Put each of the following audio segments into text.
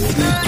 Radio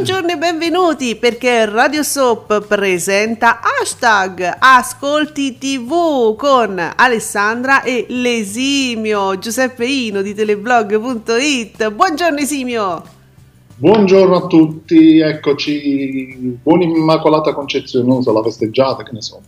Buongiorno e benvenuti perché Radio Soap presenta hashtag Ascolti TV con Alessandra e l'esimio Giuseppe Ino di teleblog.it. Buongiorno Esimio! Buongiorno a tutti, eccoci, buona Immacolata Concezione, non so, la festeggiata, che ne so.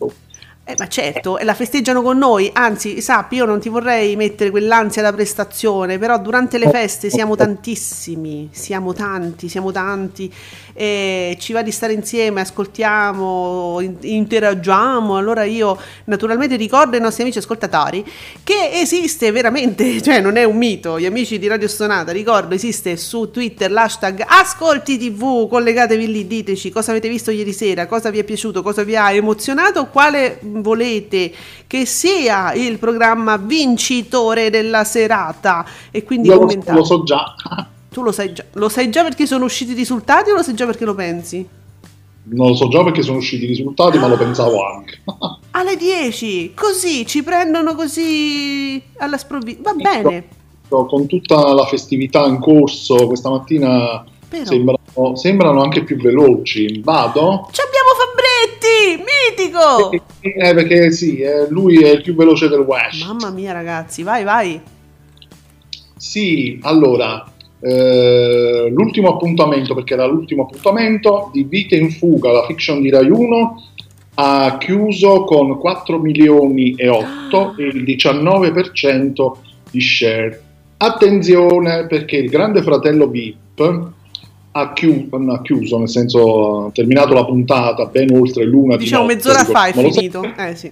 Eh, ma certo, e la festeggiano con noi, anzi, sappi, io non ti vorrei mettere quell'ansia da prestazione, però durante le feste siamo tantissimi, siamo tanti, siamo tanti, e ci va di stare insieme, ascoltiamo, interagiamo, allora io naturalmente ricordo ai nostri amici ascoltatori che esiste veramente, cioè non è un mito, gli amici di Radio Stonata, ricordo, esiste su Twitter l'hashtag Ascolti TV, collegatevi lì, diteci cosa avete visto ieri sera, cosa vi è piaciuto, cosa vi ha emozionato, quale volete che sia il programma vincitore della serata e quindi Io commentate. Lo so già. Tu lo sai già, lo sai già perché sono usciti i risultati o lo sai già perché lo pensi? Non lo so già perché sono usciti i risultati, ma lo pensavo anche. Alle 10, così ci prendono così alla sprovvista. Va bene. Con tutta la festività in corso questa mattina sembrano, sembrano, anche più veloci. Vado? Ci abbiamo Mitico! Eh, perché sì, eh, lui è il più veloce del West. Mamma mia ragazzi, vai vai. Sì, allora, eh, l'ultimo appuntamento, perché era l'ultimo appuntamento di Vite in fuga, la fiction di Rai 1, ha chiuso con 4 milioni e 8 e il 19% di share. Attenzione perché il grande fratello VIP ha chiuso, ha chiuso, nel senso ha terminato la puntata ben oltre l'una diciamo di mezz'ora fa è finito eh, sì.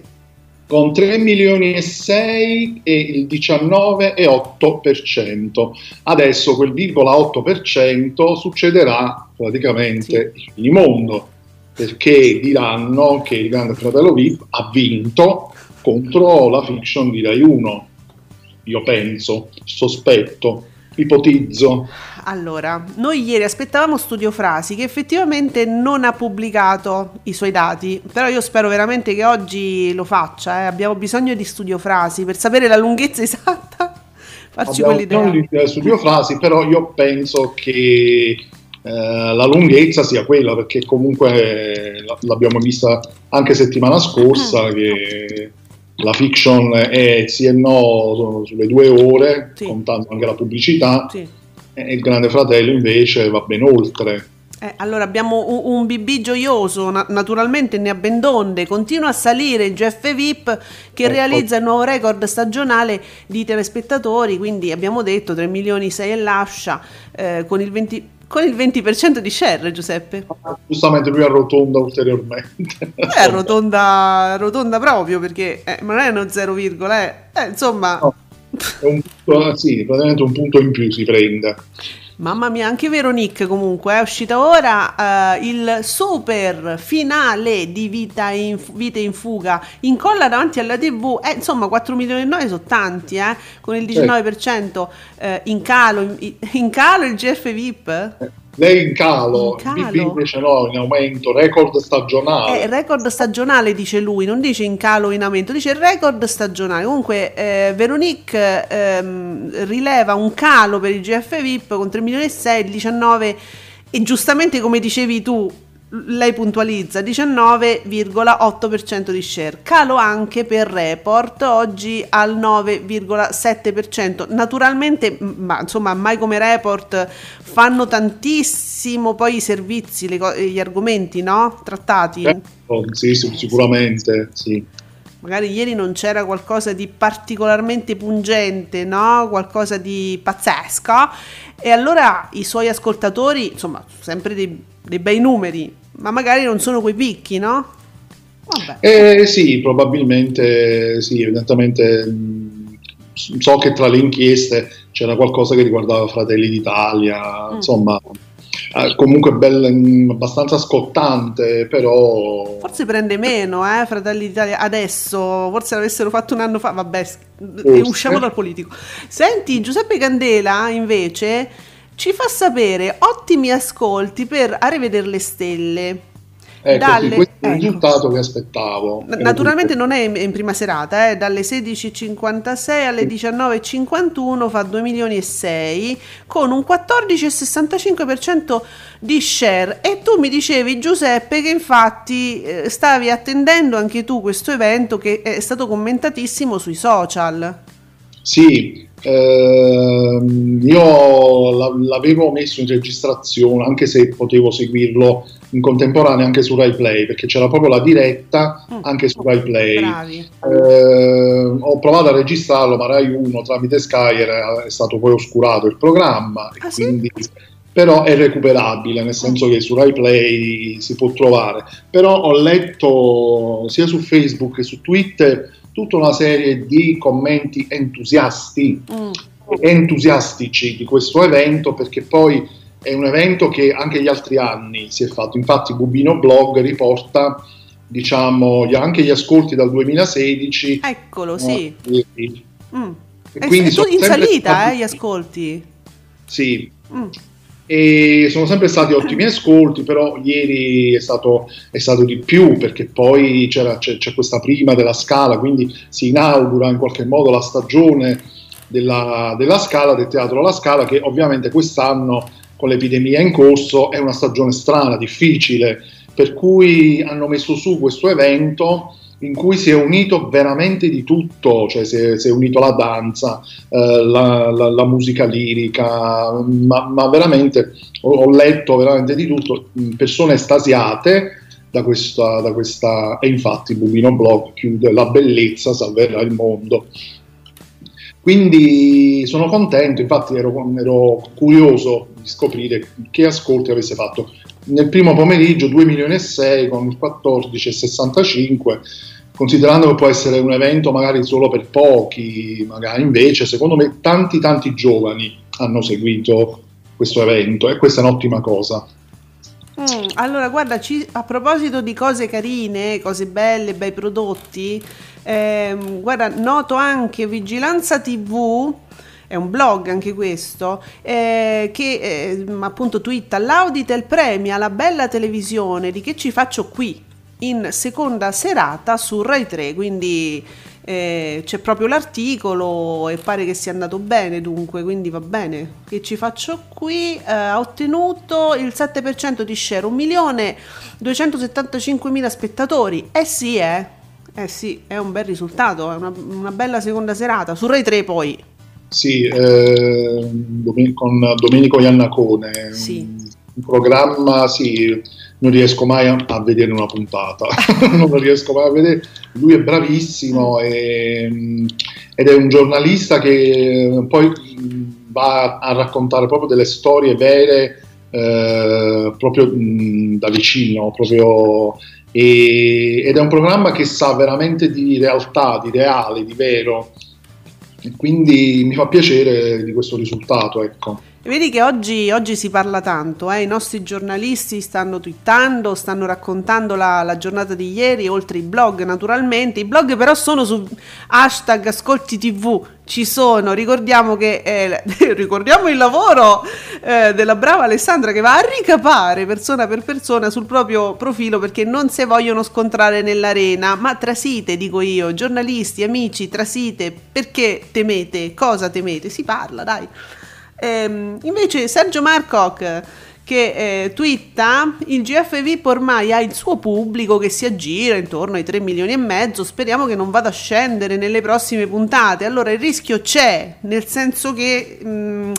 con 3 milioni e 6 e il 19,8% adesso quel virgola 8% succederà praticamente sì. il finimondo perché diranno che il grande fratello VIP ha vinto contro la fiction di Rai 1 io penso, sospetto ipotizzo. Allora, noi ieri aspettavamo Studio Frasi che effettivamente non ha pubblicato i suoi dati, però io spero veramente che oggi lo faccia, eh. abbiamo bisogno di Studio Frasi per sapere la lunghezza esatta. Farci bisogno di Studio Frasi, però io penso che eh, la lunghezza sia quella, perché comunque l'abbiamo vista anche settimana scorsa, mm. che la fiction è sì e no sulle due ore, sì. contando anche la pubblicità, sì. E il Grande Fratello invece va ben oltre. Eh, allora abbiamo un, un BB gioioso, na- naturalmente ne ha ben donde, continua a salire il GF VIP che ecco. realizza il nuovo record stagionale di telespettatori, quindi abbiamo detto 3 milioni 6 e lascia eh, con il 20 con il 20% di share, Giuseppe. Giustamente lui arrotonda ulteriormente. Poi arrotonda, arrotonda proprio perché eh, non è uno 0, eh. eh, insomma... No, è un punto, sì, praticamente un punto in più si prende. Mamma mia, anche Veronique comunque è uscita ora uh, il super finale di Vita in, Vita in Fuga, incolla davanti alla tv, eh, insomma 4 milioni e 9 sono tanti, eh, con il 19% eh, in, calo, in, in, calo il GF VIP. Lei in calo, in calo. BP invece no, in aumento, record stagionale. Eh, record stagionale dice lui, non dice in calo o in aumento, dice record stagionale. Comunque eh, Veronique ehm, rileva un calo per il GF VIP con 3 milioni e 6, il 19 e giustamente come dicevi tu, lei puntualizza 19,8% di share, calo anche per Report oggi al 9,7%. Naturalmente, ma insomma, mai come Report fanno tantissimo poi i servizi, le, gli argomenti, no? Trattati. Eh, sì, sicuramente, sì. Magari ieri non c'era qualcosa di particolarmente pungente, no? Qualcosa di pazzesco. E allora i suoi ascoltatori, insomma, sempre dei, dei bei numeri, ma magari non sono quei picchi, no? Eh, sì, probabilmente sì, evidentemente mh, so che tra le inchieste c'era qualcosa che riguardava Fratelli d'Italia, mm. insomma, eh, comunque bella, abbastanza scottante, però... Forse prende meno, eh, Fratelli d'Italia, adesso, forse l'avessero fatto un anno fa, vabbè, forse. usciamo dal politico. Senti, Giuseppe Candela invece ci fa sapere ottimi ascolti per A rivedere le stelle. Ecco, dalle, questo è il ecco. risultato che aspettavo. Naturalmente non è in, prima serata, eh, dalle 16.56 alle 19.51 fa 2 milioni e 6 con un 14,65% di share e tu mi dicevi Giuseppe che infatti eh, stavi attendendo anche tu questo evento che è stato commentatissimo sui social. Sì, ehm, io l'avevo messo in registrazione anche se potevo seguirlo in contemporanea anche su Rai Play perché c'era proprio la diretta mm. anche su Rai Play. Eh, ho provato a registrarlo, ma Rai 1 tramite Sky era, è stato poi oscurato il programma. Ah, quindi, sì? Però è recuperabile, nel senso che su Rai Play si può trovare. Però ho letto sia su Facebook che su Twitter tutta una serie di commenti entusiasti, mm. entusiastici di questo evento perché poi è un evento che anche gli altri anni si è fatto, infatti Bubino Blog riporta diciamo anche gli ascolti dal 2016. Eccolo, sì. E, mm. e quindi sono in salita eh, gli ascolti. Sì. Mm. E sono sempre stati ottimi ascolti, però ieri è stato, è stato di più perché poi c'è, c'è, questa prima della scala, quindi si inaugura in qualche modo la stagione della, della scala, del teatro alla scala, che ovviamente quest'anno con l'epidemia in corso, è una stagione strana, difficile, per cui hanno messo su questo evento in cui si è unito veramente di tutto, cioè si è, si è unito la danza, eh, la, la, la, musica lirica, ma, ma veramente ho, ho, letto veramente di tutto, persone estasiate da questa, da questa e infatti Bubino Blog chiude la bellezza salverà il mondo. Quindi sono contento, infatti ero, ero curioso di scoprire che ascolti avesse fatto. Nel primo pomeriggio 2 milioni e 6 con il 14,65 considerando che può essere un evento magari solo per pochi, magari invece secondo me tanti tanti giovani hanno seguito questo evento e questa è un'ottima cosa. Mm, allora, guarda, ci, a proposito di cose carine, cose belle, bei prodotti, eh, guarda, noto anche Vigilanza TV è un blog anche questo, eh, che eh, appunto twitta l'Auditel premia la bella televisione di che ci faccio qui in seconda serata su Rai 3, quindi eh, c'è proprio l'articolo e pare che sia andato bene dunque, quindi va bene. Che ci faccio qui? Eh, ha ottenuto il 7% di share, 1.275.000 spettatori. Eh sì, eh. Eh sì, è un bel risultato, è una, una bella seconda serata, su Rai 3 poi. Sì, eh, con Domenico Iannacone, sì. un programma, sì, non riesco mai a, a vedere una puntata, non riesco mai a vedere, lui è bravissimo e, ed è un giornalista che poi va a raccontare proprio delle storie vere eh, proprio mh, da vicino, proprio, e, ed è un programma che sa veramente di realtà, di reale, di vero quindi mi fa piacere di questo risultato. Ecco. Vedi che oggi, oggi, si parla tanto, eh? i nostri giornalisti stanno twittando, stanno raccontando la, la, giornata di ieri, oltre i blog naturalmente, i blog però sono su hashtag ascolti tv, ci sono, ricordiamo che eh, ricordiamo il lavoro eh, della brava Alessandra che va a ricapare persona per persona sul proprio profilo perché non si vogliono scontrare nell'arena, ma trasite, dico io, giornalisti, amici, trasite, perché temete? Cosa temete? Si parla, dai. Ehm, invece Sergio Marcoc che eh, twitta il GF VIP ormai ha il suo pubblico che si aggira intorno ai 3 milioni e mezzo, speriamo che non vada a scendere nelle prossime puntate. Allora il rischio c'è, nel senso che mh, mm,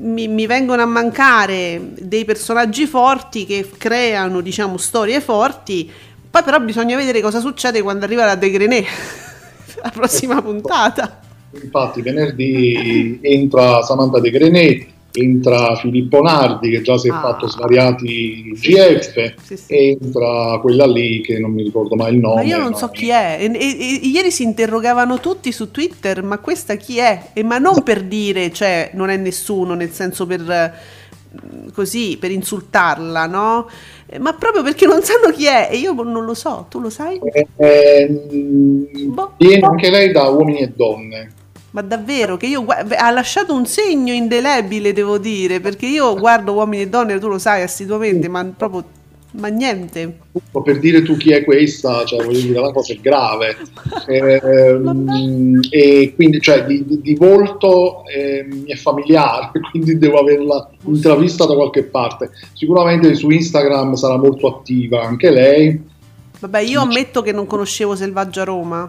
mi, mi, vengono a mancare dei personaggi forti che creano, diciamo, storie forti. Poi però bisogna vedere cosa succede quando arriva la De Grenet, la prossima puntata. Infatti venerdì entra Samantha De Grenet entra Filippo Nardi che già si è ah. fatto svariati GF sì, sì. entra quella lì che non mi ricordo mai il nome ma io non no? so chi è e, e, e, ieri si interrogavano tutti su Twitter ma questa chi è? E, ma non per dire cioè non è nessuno nel senso per mm, così per insultarla no? ma proprio perché non sanno chi è e io non lo so tu lo sai? Eh, eh, boh. viene anche lei da uomini e donne ma davvero che io ha lasciato un segno indelebile, devo dire, perché io guardo uomini e donne, tu lo sai assiduamente, ma proprio ma niente. Per dire tu chi è questa, cioè voglio dire, la cosa è grave. eh, e quindi, cioè, di, di, di volto eh, mi è familiare, quindi devo averla intravista da qualche parte. Sicuramente su Instagram sarà molto attiva anche lei. Vabbè, io ammetto che non conoscevo Selvaggia Roma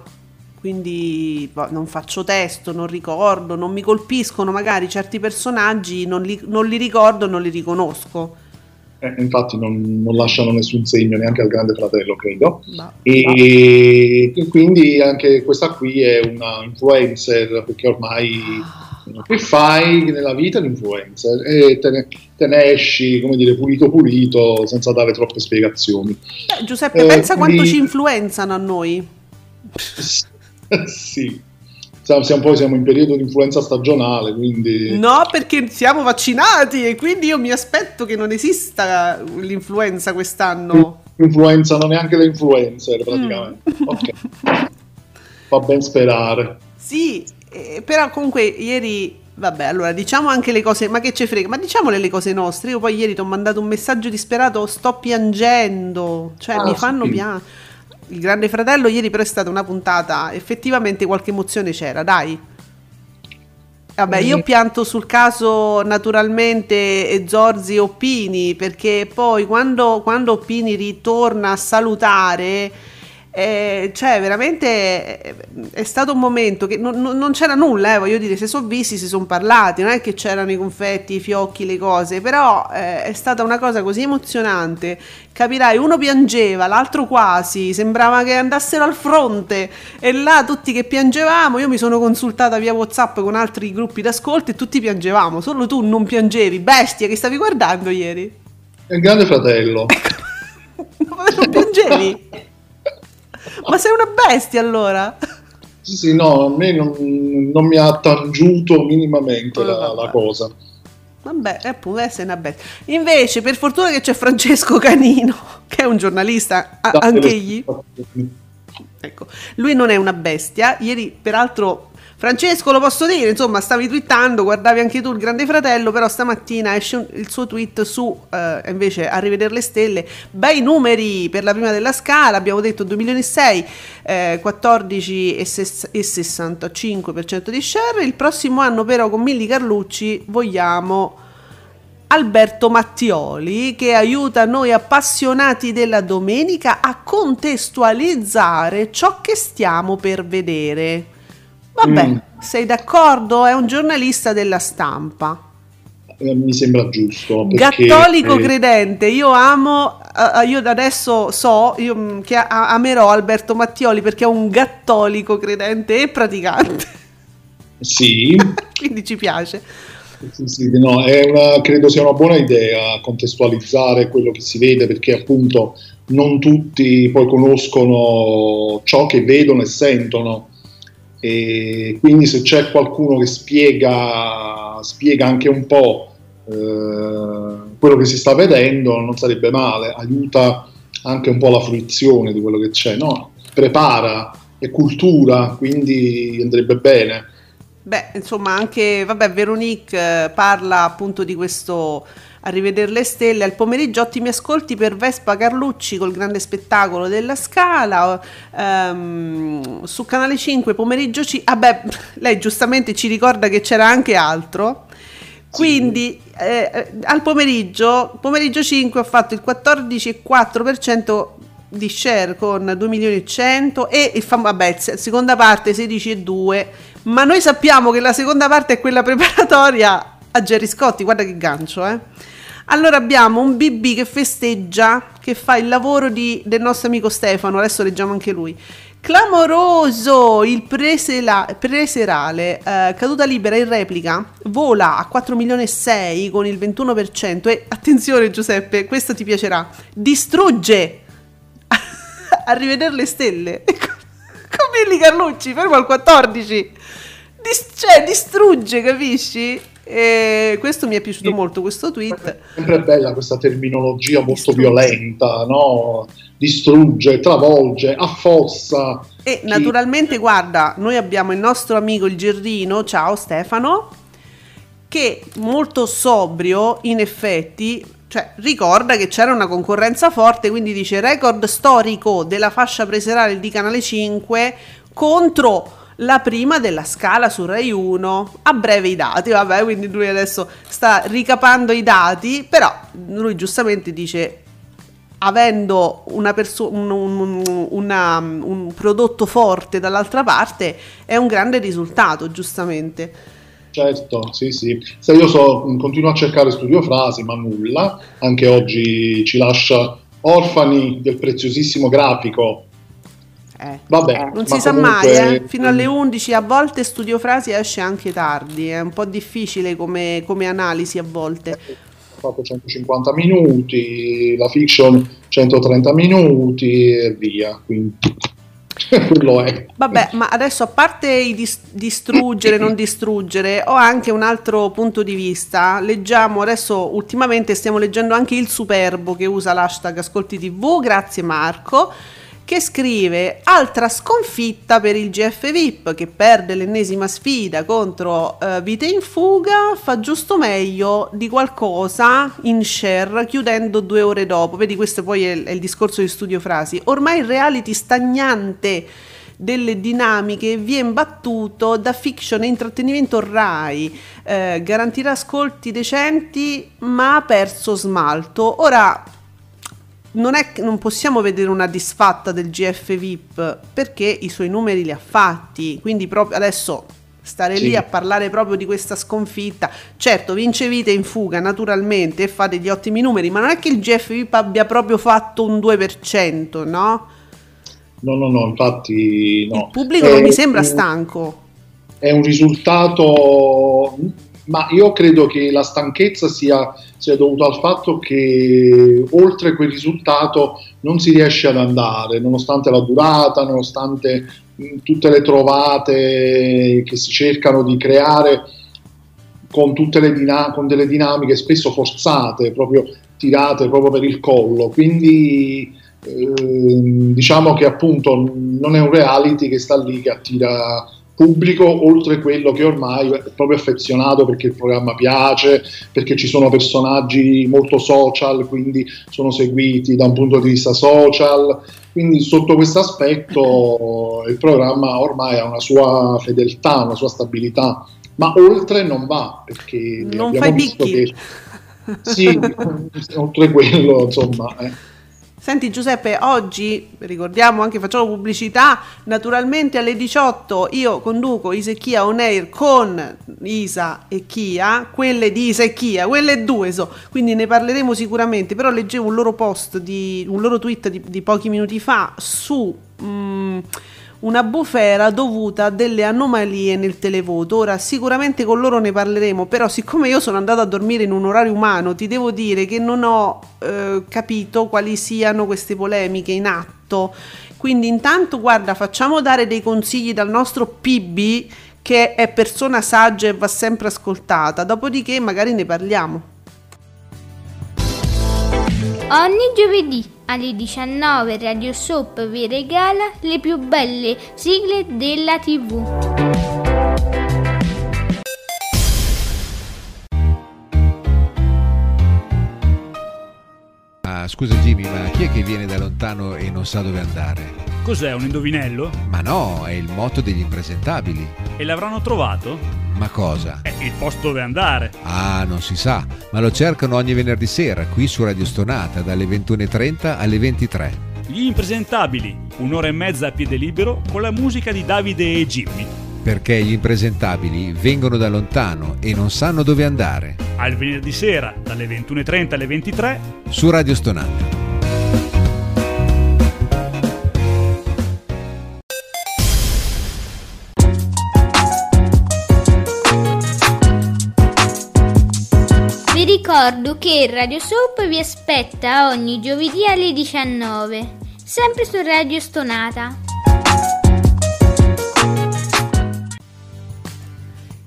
quindi non faccio testo, non ricordo, non mi colpiscono magari certi personaggi, non li, non li ricordo, non li riconosco. Eh, infatti non, non, lasciano nessun segno neanche al grande fratello, credo. No, e, no. e, quindi anche questa qui è una influencer, perché ormai ah. che fai nella vita l'influencer e te ne, te ne, esci, come dire, pulito pulito, senza dare troppe spiegazioni. Beh, Giuseppe, eh, pensa quindi... quanto ci influenzano a noi. sì. Siamo, poi siamo in periodo di influenza stagionale, quindi... No, perché siamo vaccinati e quindi io mi aspetto che non esista l'influenza quest'anno. Influenza, non neanche le influencer praticamente. Mm. ok. Fa ben sperare. Sì, eh, però comunque ieri Vabbè, allora diciamo anche le cose, ma che ce frega, ma diciamole le cose nostre. Io poi ieri ti ho mandato un messaggio disperato, sto piangendo, cioè ah, mi fanno sì. piangere il Grande Fratello ieri però è stata una puntata, effettivamente qualche emozione c'era, dai. Vabbè, io pianto sul caso naturalmente Zorzi Oppini, perché poi quando, quando Oppini ritorna a salutare eh, cioè veramente eh, è stato un momento che non, non c'era nulla, eh, voglio dire, se sono visti, si sono parlati, non è che c'erano i confetti, i fiocchi, le cose, però eh, è stata una cosa così emozionante, capirai, uno piangeva, l'altro quasi, sembrava che andassero al fronte e là tutti che piangevamo, io mi sono consultata via Whatsapp con altri gruppi d'ascolto e tutti piangevamo, solo tu non piangevi, bestia che stavi guardando ieri. È il grande fratello. non piangevi? Ma sei una bestia allora? Sì, sì, no, a me non, non mi ha tangiuto minimamente la, la, cosa. Vabbè, appunto, essere una bestia. Invece, per fortuna che c'è Francesco Canino, che è un giornalista, a, anche egli. Ecco, lui non è una bestia. Ieri, peraltro, Francesco, lo posso dire, insomma, stavi twittando, guardavi anche tu il Grande Fratello, però stamattina esce un, il suo tweet su, eh, invece, a rivedere le stelle, bei numeri per la prima della scala, abbiamo detto 2 milioni e 6, eh, 14 e, ses- e 65% di share, il prossimo anno però con Milli Carlucci vogliamo... Alberto Mattioli che aiuta noi appassionati della domenica a contestualizzare ciò che stiamo per vedere. Vabbè, mm. sei d'accordo? È un giornalista della stampa. Eh, mi sembra giusto. Perché, Cattolico credente, io amo, uh, io adesso so io, mm, che amerò Alberto Mattioli perché è un cattolico credente e praticante. Sì. Quindi ci piace. Sì, sì, no, una, credo sia una buona idea contestualizzare quello che si vede perché appunto non tutti poi conoscono ciò che vedono e sentono e quindi se c'è qualcuno che spiega, spiega anche un po' eh, quello che si sta vedendo non sarebbe male, aiuta anche un po' la fruizione di quello che c'è, no? prepara, è cultura, quindi andrebbe bene. Beh, insomma, anche vabbè, Veronique eh, parla appunto di questo a rivedere le stelle al pomeriggio. Ottimi ascolti per Vespa Carlucci col grande spettacolo della Scala. Um, su Canale 5 pomeriggio ci... ah beh, lei giustamente ci ricorda che c'era anche altro. Quindi eh, eh al pomeriggio, pomeriggio 5 ho fatto il 14,4% di share con 2 milioni e 100 e il fam- vabbè, seconda parte 16 e 2, ma noi sappiamo che la seconda parte è quella preparatoria a Jerry Scotti, guarda che gancio, eh. Allora abbiamo un BB che festeggia, che fa il lavoro di, del nostro amico Stefano, adesso leggiamo anche lui. Clamoroso! Il presela, preserale, eh, caduta libera in replica, vola a 4 milioni e 6 con il 21% e attenzione Giuseppe, questo ti piacerà, distrugge! A rivedere le stelle. Con Billy Carlucci, fermo al 14. Dis- cioè, distrugge, capisci? E questo mi è piaciuto molto, questo tweet. È sempre bella questa terminologia molto distrugge. violenta, no? Distrugge, travolge, affossa. E chi... naturalmente, guarda, noi abbiamo il nostro amico il Gerrino, ciao Stefano, che molto sobrio, in effetti, cioè, ricorda che c'era una concorrenza forte, quindi dice record storico della fascia preserale di Canale 5 contro la prima della scala su Rai 1 a breve i dati, vabbè, quindi lui adesso sta ricapando i dati, però lui giustamente dice avendo una perso- un, un, una, un prodotto forte dall'altra parte è un grande risultato, giustamente. Certo, sì, sì. Se io so, continuo a cercare studio frasi, ma nulla. Anche oggi ci lascia orfani del preziosissimo grafico eh, Vabbè, non si sa mai, eh? fino alle 11 a volte studio frasi esce anche tardi, è un po' difficile come, come analisi a volte. Ho fatto 150 minuti, la fiction 130 minuti e via, quindi quello è. Vabbè, ma adesso a parte i dis- distruggere, non distruggere, ho anche un altro punto di vista. Leggiamo adesso, ultimamente stiamo leggendo anche il Superbo che usa l'hashtag Ascolti TV, grazie Marco che scrive altra sconfitta per il GF VIP che perde l'ennesima sfida contro uh, Vite in fuga, fa giusto meglio di qualcosa in share chiudendo due ore dopo. Vedi questo poi è, è il discorso di Studio Frasi. Ormai il reality stagnante delle dinamiche viene battuto da fiction e intrattenimento RAI, eh, garantirà ascolti decenti ma ha perso smalto. Ora non, è, non possiamo vedere una disfatta del GF VIP perché i suoi numeri li ha fatti, quindi proprio adesso stare sì. lì a parlare proprio di questa sconfitta. Certo, vince vite in fuga naturalmente e fa degli ottimi numeri, ma non è che il GF VIP abbia proprio fatto un 2%, no? No, no, no, infatti no. Il pubblico è, non mi sembra stanco. È un risultato ma io credo che la stanchezza sia, sia dovuta al fatto che oltre quel risultato non si riesce ad andare, nonostante la durata, nonostante tutte le trovate che si cercano di creare con, dinam- con delle dinamiche spesso forzate, proprio tirate proprio per il collo. Quindi eh, diciamo che appunto non è un reality che sta lì che attira pubblico oltre quello che ormai è proprio affezionato perché il programma piace, perché ci sono personaggi molto social, quindi sono seguiti da un punto di vista social. Quindi sotto questo aspetto il programma ormai ha una sua fedeltà, una sua stabilità, ma oltre non va perché non abbiamo visto picchi. che sì, oltre quello, insomma, eh. Senti Giuseppe, oggi ricordiamo anche, facciamo pubblicità, naturalmente alle 18 io conduco Isa Kia On Air con Isa e Kia, quelle di Isa e Kia, quelle due so, quindi ne parleremo sicuramente, però leggevo un loro post, di, un loro tweet di, di pochi minuti fa su... Mm, una bufera dovuta a delle anomalie nel televoto. Ora sicuramente con loro ne parleremo, però siccome io sono andata a dormire in un orario umano, ti devo dire che non ho eh, capito quali siano queste polemiche in atto. Quindi intanto guarda, facciamo dare dei consigli dal nostro PB che è persona saggia e va sempre ascoltata, dopodiché magari ne parliamo. Ogni giovedì alle 19 Radio Soap vi regala le più belle sigle della TV. Ah, scusa Jimmy, ma chi è che viene da lontano e non sa dove andare? Cos'è un indovinello? Ma no, è il motto degli impresentabili. E l'avranno trovato? Ma cosa? È il posto dove andare. Ah, non si sa, ma lo cercano ogni venerdì sera qui su Radio Stonata dalle 21.30 alle 23. Gli impresentabili, un'ora e mezza a piede libero con la musica di Davide e Jimmy. Perché gli impresentabili vengono da lontano e non sanno dove andare. Al venerdì sera dalle 21.30 alle 23 su Radio Stonata. Ricordo che Radio Soap vi aspetta ogni giovedì alle 19, sempre su Radio Stonata.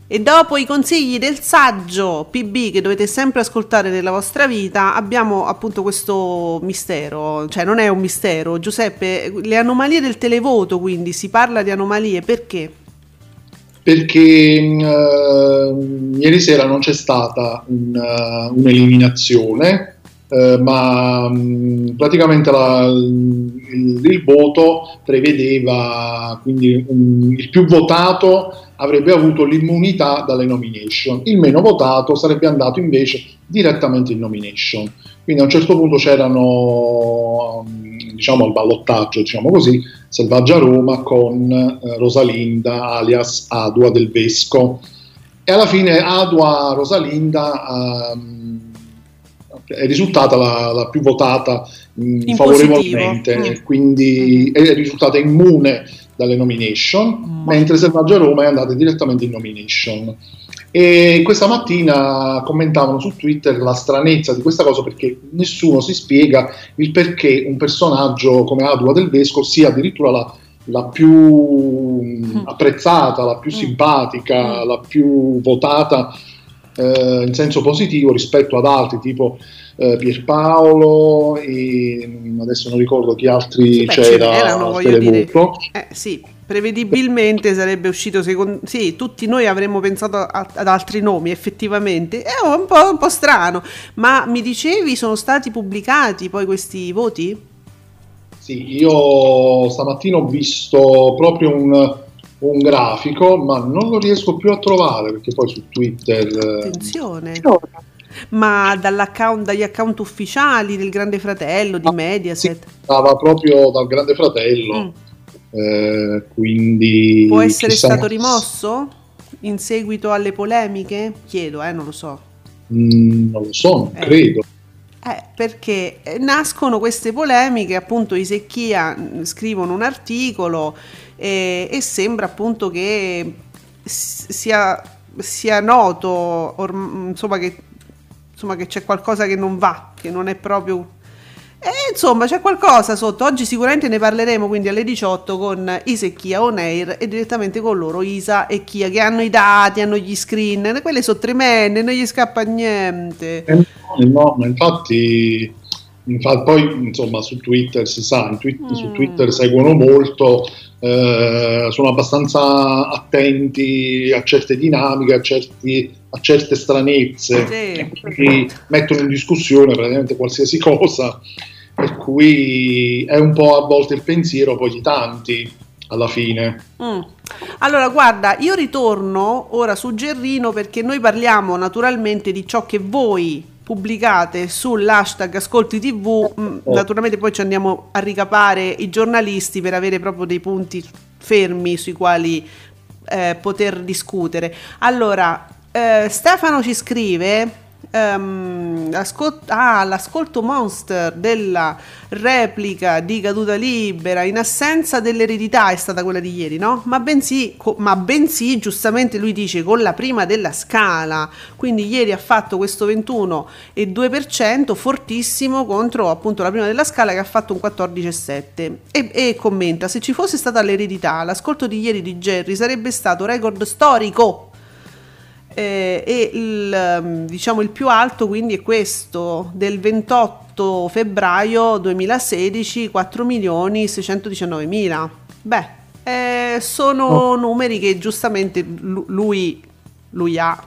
E dopo i consigli del saggio PB che dovete sempre ascoltare nella vostra vita, abbiamo appunto questo mistero, cioè non è un mistero, Giuseppe, le anomalie del televoto, quindi si parla di anomalie perché? Perché uh, ieri sera non c'è stata un, uh, un'eliminazione, uh, ma um, praticamente la, il, il, voto prevedeva quindi um, il più votato avrebbe avuto l'immunità dalle nomination, il meno votato sarebbe andato invece direttamente in nomination. Quindi a un certo punto c'erano, diciamo, al ballottaggio, diciamo così, Selvaggia Roma con eh, Rosalinda alias Adua del Vesco. E alla fine Adua Rosalinda um, è risultata la, la più votata mh, favorevolmente, mm. quindi mm. è risultata immune dalle nomination, mm. mentre Selvaggia Roma è andata direttamente in nomination. E questa mattina commentavano su Twitter la stranezza di questa cosa perché nessuno si spiega il perché un personaggio come Adua del Vesco sia addirittura la, la più mm. apprezzata, la più mm. simpatica, mm. la più votata eh, in senso positivo rispetto ad altri tipo eh, Pierpaolo e adesso non ricordo chi altri sì, c'era. Erano, voglio dire, eh, sì, prevedibilmente sarebbe uscito secondo sì tutti noi avremmo pensato a, ad altri nomi effettivamente è un po', un po', strano ma mi dicevi sono stati pubblicati poi questi voti? sì io stamattina ho visto proprio un, un grafico ma non lo riesco più a trovare perché poi su Twitter eh, attenzione ma dall'account, dagli account ufficiali del Grande Fratello, di Mediaset? Sì, stava proprio dal Grande Fratello. Mm eh, quindi può essere stato rimosso in seguito alle polemiche? Chiedo, eh, non lo so. Mm, non lo so, eh. credo. Eh, perché eh, nascono queste polemiche, appunto i Secchia mm, scrivono un articolo e, e sembra appunto che sia, sia noto or, insomma, che, insomma, che c'è qualcosa che non va, che non è proprio e insomma c'è qualcosa sotto, oggi sicuramente ne parleremo quindi alle 18 con Isa e Kia on air e direttamente con loro Isa e Kia che hanno i dati, hanno gli screen, quelle sono tremende, non gli scappa niente. Eh, no, ma infatti, infatti poi insomma su Twitter si sa, twi- mm. su Twitter seguono molto, eh, sono abbastanza attenti a certe dinamiche, a, certi, a certe stranezze, sì. mettono in discussione praticamente qualsiasi cosa per cui è un po' a volte il pensiero poi di tanti alla fine. Mm. Allora, guarda, io ritorno ora su Gerrino perché noi parliamo naturalmente di ciò che voi pubblicate sull'hashtag Ascolti TV, mm, oh. naturalmente poi ci andiamo a ricapare i giornalisti per avere proprio dei punti fermi sui quali eh, poter discutere. Allora, eh, Stefano ci scrive Um, ascol- ah, l'ascolto monster della replica di caduta libera in assenza dell'eredità è stata quella di ieri, no? Ma bensì, co- ma bensì, giustamente lui dice con la prima della scala. Quindi ieri ha fatto questo 21,2% fortissimo contro appunto la prima della scala che ha fatto un 14,7%. E, e commenta: se ci fosse stata l'eredità, l'ascolto di ieri di Jerry sarebbe stato record storico eh, e il, mm, diciamo, il più alto quindi è questo del 28 febbraio 2016 4 milioni 619 mila beh eh, sono oh. numeri che giustamente lui, lui ha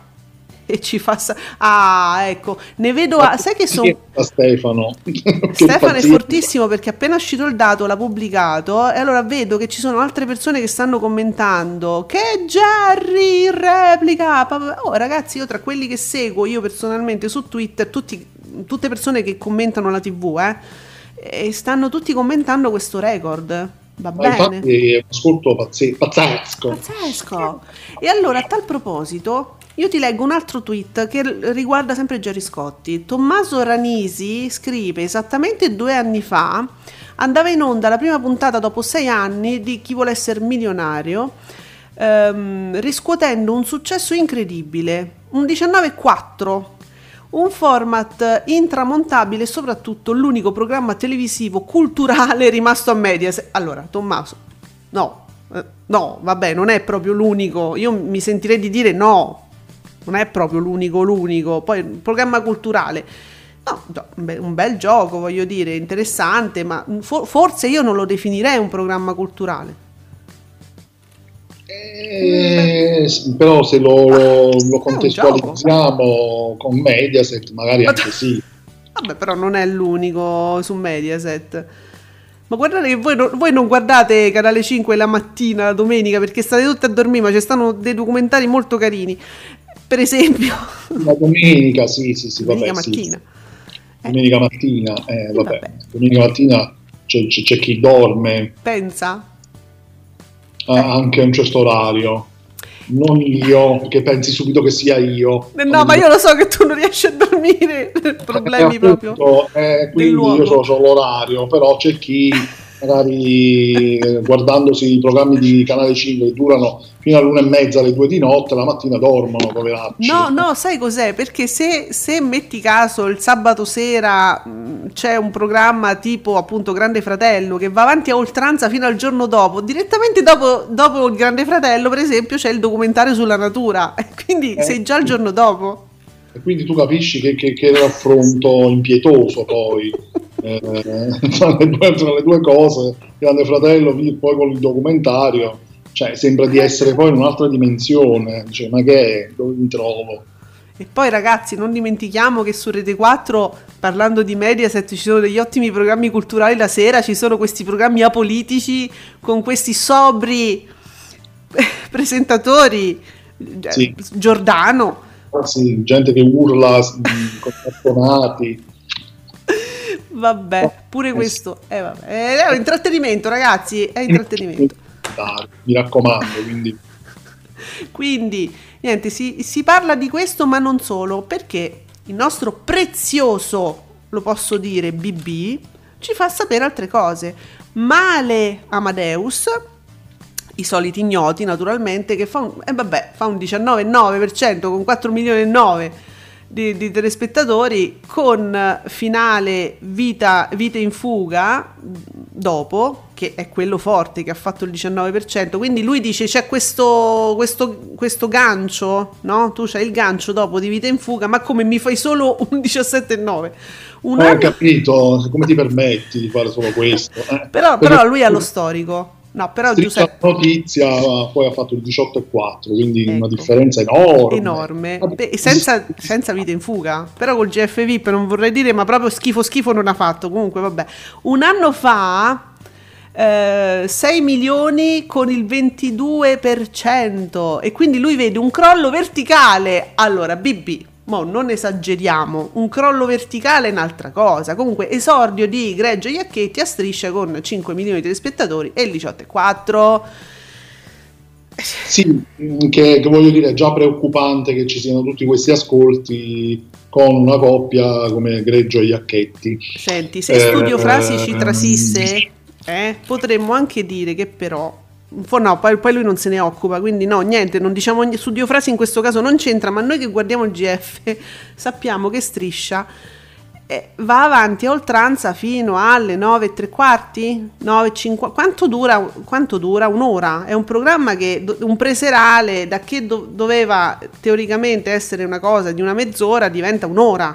e ci fa... Sa- ah, ecco, ne vedo... A- sai che sono... Stefano. Stefano è fortissimo perché appena uscito il dato l'ha pubblicato e allora vedo che ci sono altre persone che stanno commentando che Jerry in replica. Oh ragazzi, io tra quelli che seguo, io personalmente su Twitter, tutti, tutte persone che commentano la TV, eh, e stanno tutti commentando questo record. Va bene. Infatti è un ascolto pazzesco. Pazzesco. E allora, a tal proposito, io ti leggo un altro tweet che riguarda sempre Gerry Scotti. Tommaso Ranisi scrive esattamente due anni fa, andava in onda la prima puntata dopo sei anni di Chi vuole essere milionario, ehm, riscuotendo un successo incredibile, un 19,4 un format intramontabile e soprattutto l'unico programma televisivo culturale rimasto a Mediaset. Allora, Tommaso, no, eh, no, vabbè, non è proprio l'unico. Io mi sentirei di dire no, non è proprio l'unico, l'unico. Poi, un programma culturale. No, un bel gioco, voglio dire, interessante, ma forse io non lo definirei un programma culturale. Eh, però se lo, lo, lo contestualizziamo con Mediaset, magari anche sì. Vabbè, però non è l'unico su Mediaset. Ma guardate che voi, voi, non guardate Canale 5 la mattina, la domenica, perché state tutti a dormire, ma ci stanno dei documentari molto carini. Per esempio... La domenica, sì, sì, sì, domenica vabbè, mattina. Sì. Domenica mattina, eh, vabbè. vabbè. Domenica mattina c'è, c'è, c'è chi dorme. Pensa? eh, anche a un certo orario. Non io, che pensi subito che sia io. Eh, no, ma io lo so che tu non riesci a dormire, problemi eh, appunto, proprio. Eh, quindi io so, so l'orario, però c'è chi magari eh, guardandosi i programmi di Canale 5 che durano fino all'una e mezza, alle due di notte, la mattina dormono, poveracci. No, no, sai cos'è? Perché se, se metti caso il sabato sera mh, c'è un programma tipo appunto Grande Fratello che va avanti a oltranza fino al giorno dopo, direttamente dopo, dopo il Grande Fratello, per esempio, c'è il documentario sulla natura, e quindi eh, sei già il giorno dopo. E quindi tu capisci che, che, che raffronto impietoso poi eh, tra, le due, tra, le due, cose, Grande Fratello, poi con il documentario, cioè sembra di essere poi in un'altra dimensione, cioè, ma che è, dove mi trovo? E poi ragazzi non dimentichiamo che su Rete 4, parlando di Mediaset, ci sono degli ottimi programmi culturali la sera, ci sono questi programmi apolitici con questi sobri presentatori, sì. Giordano. Ah, sì, gente che urla con cartonati. Vabbè, pure eh, questo eh, vabbè. è intrattenimento, ragazzi. È intrattenimento. mi raccomando. Quindi, quindi niente, si, si parla di questo, ma non solo, perché il nostro prezioso, lo posso dire, BB ci fa sapere altre cose. Male Amadeus, i soliti ignoti naturalmente, che fa un, eh vabbè, fa un 19,9% con 4 milioni e 9 di, di telespettatori con finale vita, vita in fuga dopo che è quello forte che ha fatto il 19% quindi lui dice c'è questo, questo, questo gancio no? tu c'hai il gancio dopo di vita in fuga ma come mi fai solo un 17,9 un ho anno... capito come ti permetti di fare solo questo eh? però, però lui ha lo storico No, però Giuseppe... notizia poi ha fatto il 18 e 4, quindi ecco. una differenza enorme. Enorme, Beh, senza, senza, vita in fuga. Però col GF VIP non vorrei dire, ma proprio schifo schifo non ha fatto. Comunque, vabbè. Un anno fa... Eh, 6 milioni con il 22% e quindi lui vede un crollo verticale allora BB Mo non esageriamo, un crollo verticale è un'altra cosa. Comunque, esordio di Greggio Iacchetti a striscia con 5 milioni di telespettatori e il 18,4. Sì, che, che, voglio dire, è già preoccupante che ci siano tutti questi ascolti con una coppia come Greggio e Iacchetti. Senti, se eh, Studio Frasi ci trasisse, eh, potremmo anche dire che però No, poi, poi, lui non se ne occupa, quindi no, niente, non diciamo su Diofrasi in questo caso non c'entra, ma noi che guardiamo il GF sappiamo che striscia eh, va avanti a oltranza fino alle 9 e tre quarti, 9 5, quanto dura, quanto dura? Un'ora, è un programma che, un preserale, da che do, doveva teoricamente essere una cosa di una mezz'ora diventa un'ora.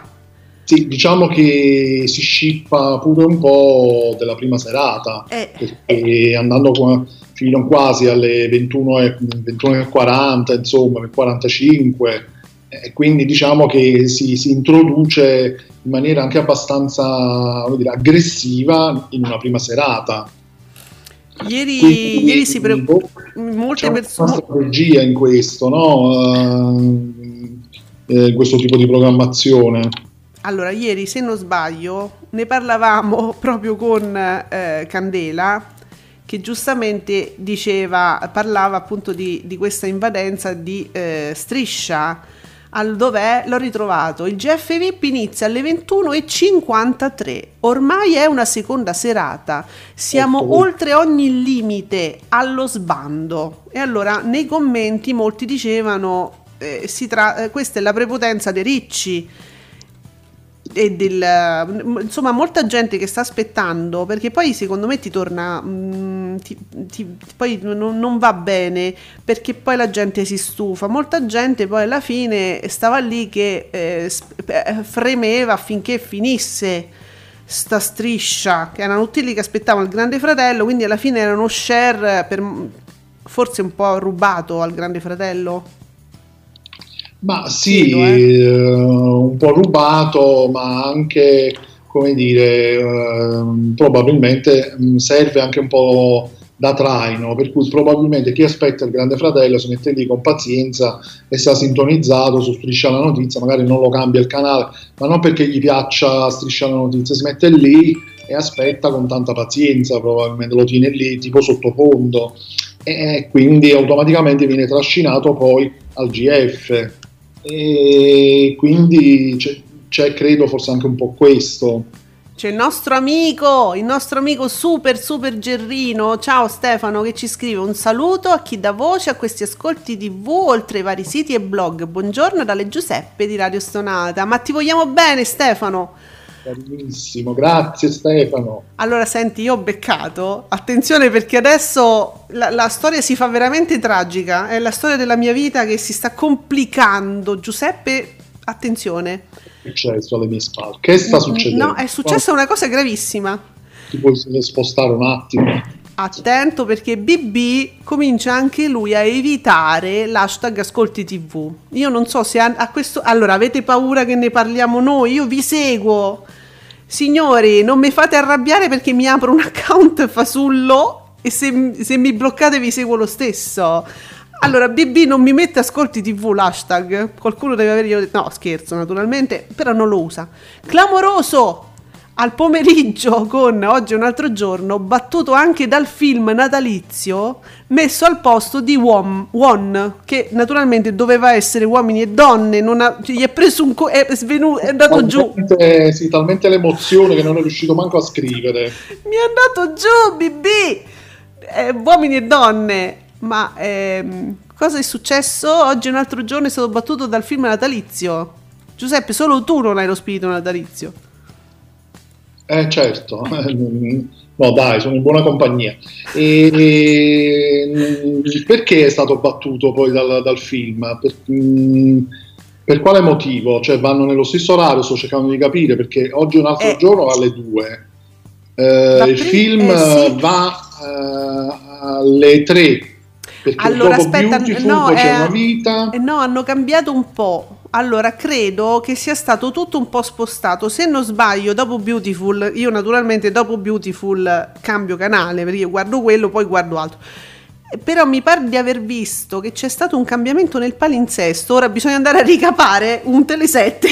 Sì, diciamo che si scippa pure un po' della prima serata, eh, perché eh. andando qua fino quasi alle 21.40, 21 insomma, 45, E quindi diciamo che si, si introduce in maniera anche abbastanza dire, aggressiva in una prima serata. Ieri, quindi, ieri si preoccupa molte persone. Una strategia in questo, no? Uh, eh, questo tipo di programmazione. Allora, ieri, se non sbaglio, ne parlavamo proprio con eh, Candela che giustamente diceva, parlava appunto di, di questa invadenza di eh, striscia al dov'è? L'ho ritrovato. Il GF VIP inizia alle 21.53 ormai è una seconda serata. Siamo oh, oltre ogni limite allo sbando. E allora nei commenti molti dicevano eh, tra- eh, questa è la prepotenza dei ricci e del, insomma molta gente che sta aspettando perché poi secondo me ti torna mh, mm, ti, ti, poi non, non, va bene perché poi la gente si stufa. Molta gente poi alla fine stava lì che eh, eh fremeva affinché finisse sta striscia che erano tutti lì che aspettavano il grande fratello quindi alla fine era uno share per, forse un po' rubato al grande fratello ma sì, eh. un po' rubato, ma anche, come dire, eh, probabilmente mm, serve anche un po' da traino, per cui probabilmente chi aspetta il Grande Fratello si mette lì con pazienza e sta sintonizzato su Striscia la Notizia, magari non lo cambia il canale, ma non perché gli piaccia Striscia la Notizia, si mette lì e aspetta con tanta pazienza, probabilmente lo tiene lì tipo sottofondo e quindi automaticamente viene trascinato poi al GF e quindi c'è, c'è credo forse anche un po' questo. C'è il nostro amico, il nostro amico super super Gerrino. Ciao Stefano che ci scrive un saluto a chi dà voce a questi ascolti TV oltre ai vari siti e blog. Buongiorno dalle Giuseppe di Radio Stonata. Ma ti vogliamo bene Stefano? Carissimo, grazie Stefano. Allora, senti, io ho beccato, attenzione perché adesso la, la, storia si fa veramente tragica, è la storia della mia vita che si sta complicando. Giuseppe, attenzione. Che è successo alle mie spalle? Che sta succedendo? No, è successa una cosa gravissima. Ti puoi spostare un attimo? Attento perché BB comincia anche lui a evitare l'hashtag ascolti tv. Io non so se a, a questo... Allora, avete paura che ne parliamo noi? Io vi seguo Signori, non mi fate arrabbiare perché mi apro un account fasullo e se, se mi bloccate vi seguo lo stesso. Allora, BB non mi mette ascolti TV l'hashtag. Qualcuno deve avere. Io... No, scherzo, naturalmente, però non lo usa. Clamoroso! Al pomeriggio con Oggi è un altro giorno, battuto anche dal film natalizio messo al posto di Won, Won che naturalmente doveva essere uomini e donne, non ha, cioè, gli è preso un co- è, svenu- è andato talmente, giù. Sì, talmente l'emozione che non è riuscito manco a scrivere. Mi è andato giù, BB! Eh, uomini e donne, ma ehm, cosa è successo? Oggi è un altro giorno è stato battuto dal film natalizio. Giuseppe, solo tu non hai lo spirito natalizio. Eh certo, no dai, sono in buona compagnia. E, perché è stato battuto poi dal, dal film? Per, mh, per, quale motivo? Cioè vanno nello stesso orario, sto cercando di capire, perché oggi è un altro eh, giorno alle due. Eh, il film eh, sì. va eh, alle tre. Perché allora, aspetta, no, c'è una vita. Eh, no, hanno cambiato un po' Allora, credo che sia stato tutto un po' spostato. Se non sbaglio, dopo Beautiful, io naturalmente dopo Beautiful cambio canale perché io guardo quello, poi guardo altro. Però mi pare di aver visto che c'è stato un cambiamento nel palinsesto. Ora bisogna andare a ricapare un Telesette.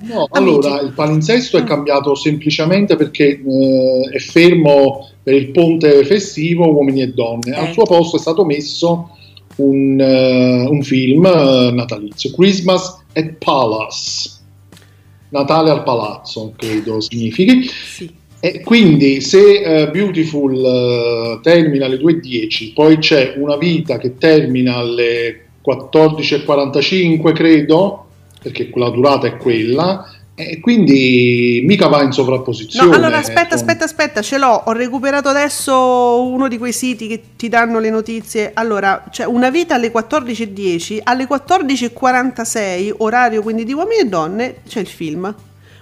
No, allora il palinsesto è cambiato semplicemente perché eh, è fermo per il ponte festivo Uomini e Donne. Eh. Al suo posto è stato messo un, uh, un film uh, natalizio, Christmas at Palace, Natale al palazzo, credo significhi. Sì. E quindi se uh, Beautiful termina alle 2.10, poi c'è una vita che termina alle 14.45, credo, perché la durata è quella, e quindi mica va in sovrapposizione. No, allora aspetta, con... aspetta, aspetta, ce l'ho. Ho recuperato adesso uno di quei siti che ti danno le notizie. Allora, c'è una vita alle 14.10, alle 14.46, orario quindi di uomini e donne, c'è il film.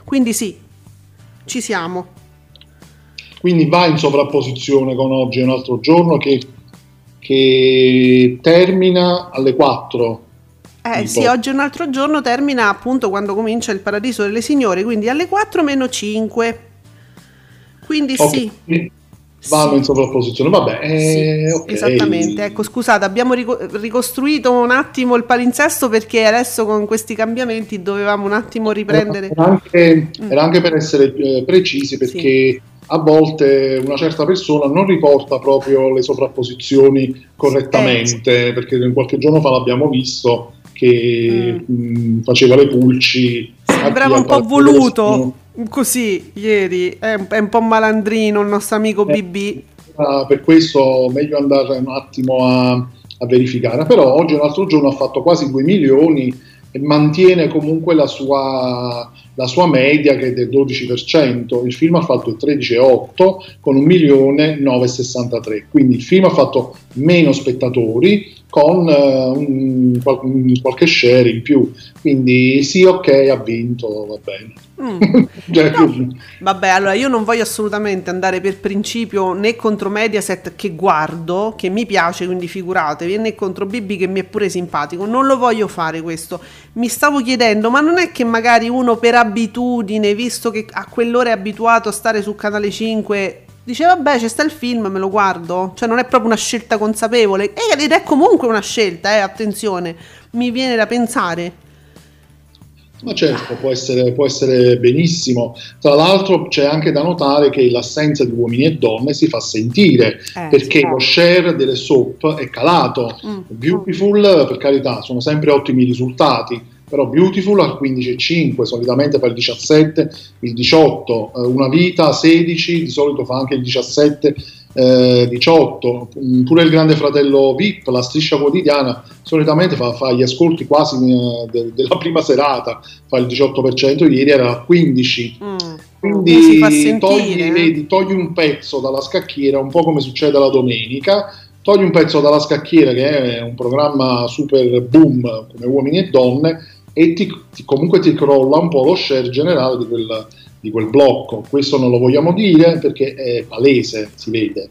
Quindi sì, ci siamo. Quindi va in sovrapposizione con oggi è un altro giorno che, che termina alle 4 Eh sì, oggi è un altro giorno, termina appunto quando comincia il Paradiso delle Signore, quindi alle 4 meno 5. Quindi okay. sì. Vanno sì. in sovrapposizione, vabbè. Eh, sì, okay. Esattamente, ecco scusate, abbiamo ricostruito un attimo il palinsesto perché adesso con questi cambiamenti dovevamo un attimo riprendere. Era anche, mm. era anche per essere eh, precisi perché... Sì a volte una certa persona non riporta proprio le sovrapposizioni correttamente, eh. perché qualche giorno fa l'abbiamo visto che mm. mh, faceva le pulci. Sembrava un po' voluto così ieri, è un, è un, po' malandrino il nostro amico eh, BB. Per questo meglio andare un attimo a, a verificare, però oggi un altro giorno ha fatto quasi 2 milioni e mantiene comunque la sua, la sua media che è del 12%. Il film ha fatto il 13,8 con 1.963, quindi il film ha fatto meno spettatori con uh, un, un, qualche share in più. Quindi sì, ok, ha vinto, va bene. Mm. Cioè, no. Vabbè, allora io non voglio assolutamente andare per principio né contro Mediaset che guardo, che mi piace, quindi figuratevi, né contro Bibi che mi è pure simpatico. Non lo voglio fare questo. Mi stavo chiedendo, ma non è che magari uno per abitudine, visto che a quell'ora è abituato a stare su Canale 5, dice vabbè c'è sta il film, me lo guardo. Cioè non è proprio una scelta consapevole. Ed è comunque una scelta, eh, attenzione. Mi viene da pensare. Ma certo, può essere, può essere, benissimo. Tra l'altro c'è anche da notare che l'assenza di uomini e donne si fa sentire, eh, perché sì. lo share delle soap è calato. Mm. Beautiful, per carità, sono sempre ottimi risultati, però Beautiful al 15,5, solitamente fa il 17, il 18, eh, Una vita 16, di solito fa anche il 17 eh, 18, mm, pure il Grande Fratello VIP, la striscia quotidiana, solitamente fa, fa gli ascolti quasi eh, de, della prima serata, fa il 18%, ieri era al 15%. Mm. Quindi togli, eh? vedi, togli un pezzo dalla scacchiera, un po' come succede la domenica, togli un pezzo dalla scacchiera che è un programma super boom come uomini e donne e ti, ti, comunque ti crolla un po' lo share generale di quel, di quel blocco. Questo non lo vogliamo dire perché è palese, si vede.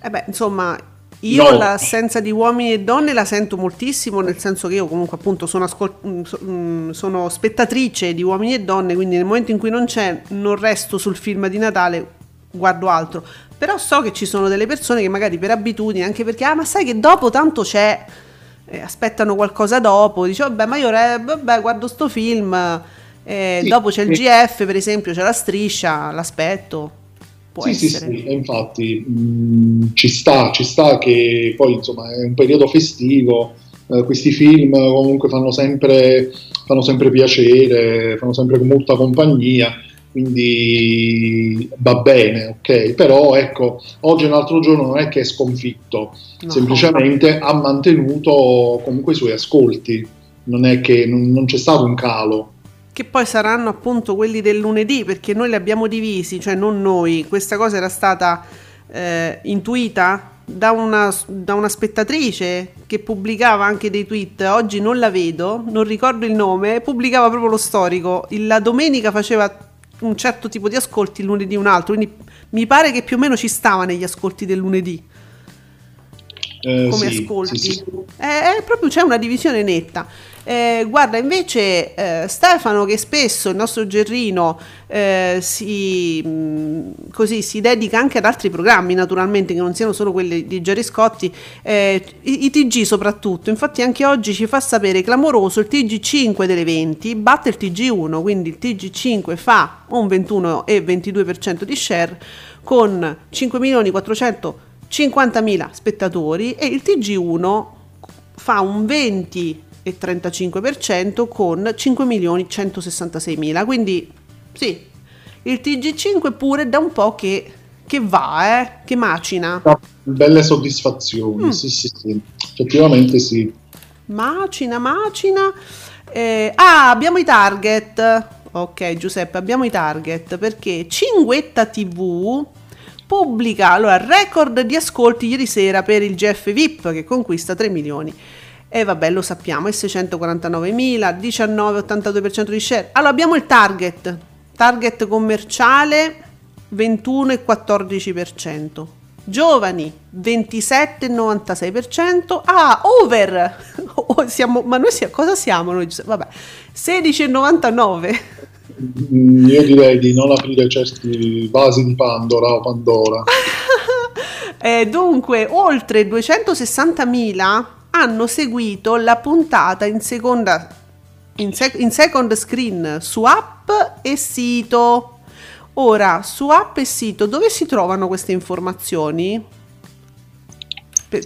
Eh beh, insomma, io no. l'assenza di uomini e donne la sento moltissimo, nel senso che io comunque appunto sono, ascol- mm, mm, sono, spettatrice di uomini e donne, quindi nel momento in cui non c'è non resto sul film di Natale, guardo altro. Però so che ci sono delle persone che magari per abitudine, anche perché, ah ma sai che dopo tanto c'è, eh, aspettano qualcosa dopo, dice vabbè ma io eh, vabbè, guardo sto film eh, sì, dopo c'è il GF, per esempio, c'è la striscia, l'aspetto. Può sì, essere. sì, sì, infatti mh, mm, ci sta, ci sta che poi insomma è un periodo festivo, eh, questi film comunque fanno sempre, fanno sempre piacere, fanno sempre molta compagnia quindi va bene, ok, però ecco, oggi è un altro giorno non è che è sconfitto, no. semplicemente ha mantenuto comunque i suoi ascolti, non è che non, non c'è stato un calo che poi saranno appunto quelli del lunedì, perché noi li abbiamo divisi, cioè non noi, questa cosa era stata eh, intuita da una, da una, spettatrice che pubblicava anche dei tweet, oggi non la vedo, non ricordo il nome, pubblicava proprio lo storico, la domenica faceva un certo tipo di ascolti, il lunedì un altro, quindi mi pare che più o meno ci stava negli ascolti del lunedì. Eh, come sì, ascolti, sì, sì. È, è proprio c'è una divisione netta. Eh, guarda, invece eh, Stefano, che spesso il nostro Gerrino eh, si, mh, mm, così, si, dedica anche ad altri programmi, naturalmente, che non siano solo quelli di Gerry Scotti, eh, i, i, TG soprattutto. Infatti, anche oggi ci fa sapere clamoroso il TG5 delle 20 batte il TG1, quindi il TG5 fa un 21 e 22% di share con 5.450.000 spettatori e il TG1 fa un 20 e 35% con 5 milioni 166 mila. Quindi sì, il TG5 pure da un po' che, che va, eh, che macina. Belle soddisfazioni, mm. sì, sì, sì, effettivamente sì. Macina, macina. Eh, ah, abbiamo i target. Ok, Giuseppe, abbiamo i target perché Cinguetta TV pubblica allora record di ascolti ieri sera per il GF VIP che conquista 3 milioni. E vabbè, lo sappiamo, è 649.000, 19,82% di share. Allora abbiamo il target, target commerciale 21,14%. Giovani 27,96%. Ah, over! siamo, ma noi siamo, cosa siamo noi? Vabbè, 16,99. Mm, io direi di non aprire certi vasi di Pandora o Pandora. eh, dunque, oltre 260.000 hanno seguito la puntata in seconda in, sec- in second screen su app e sito. Ora, su app e sito dove si trovano queste informazioni?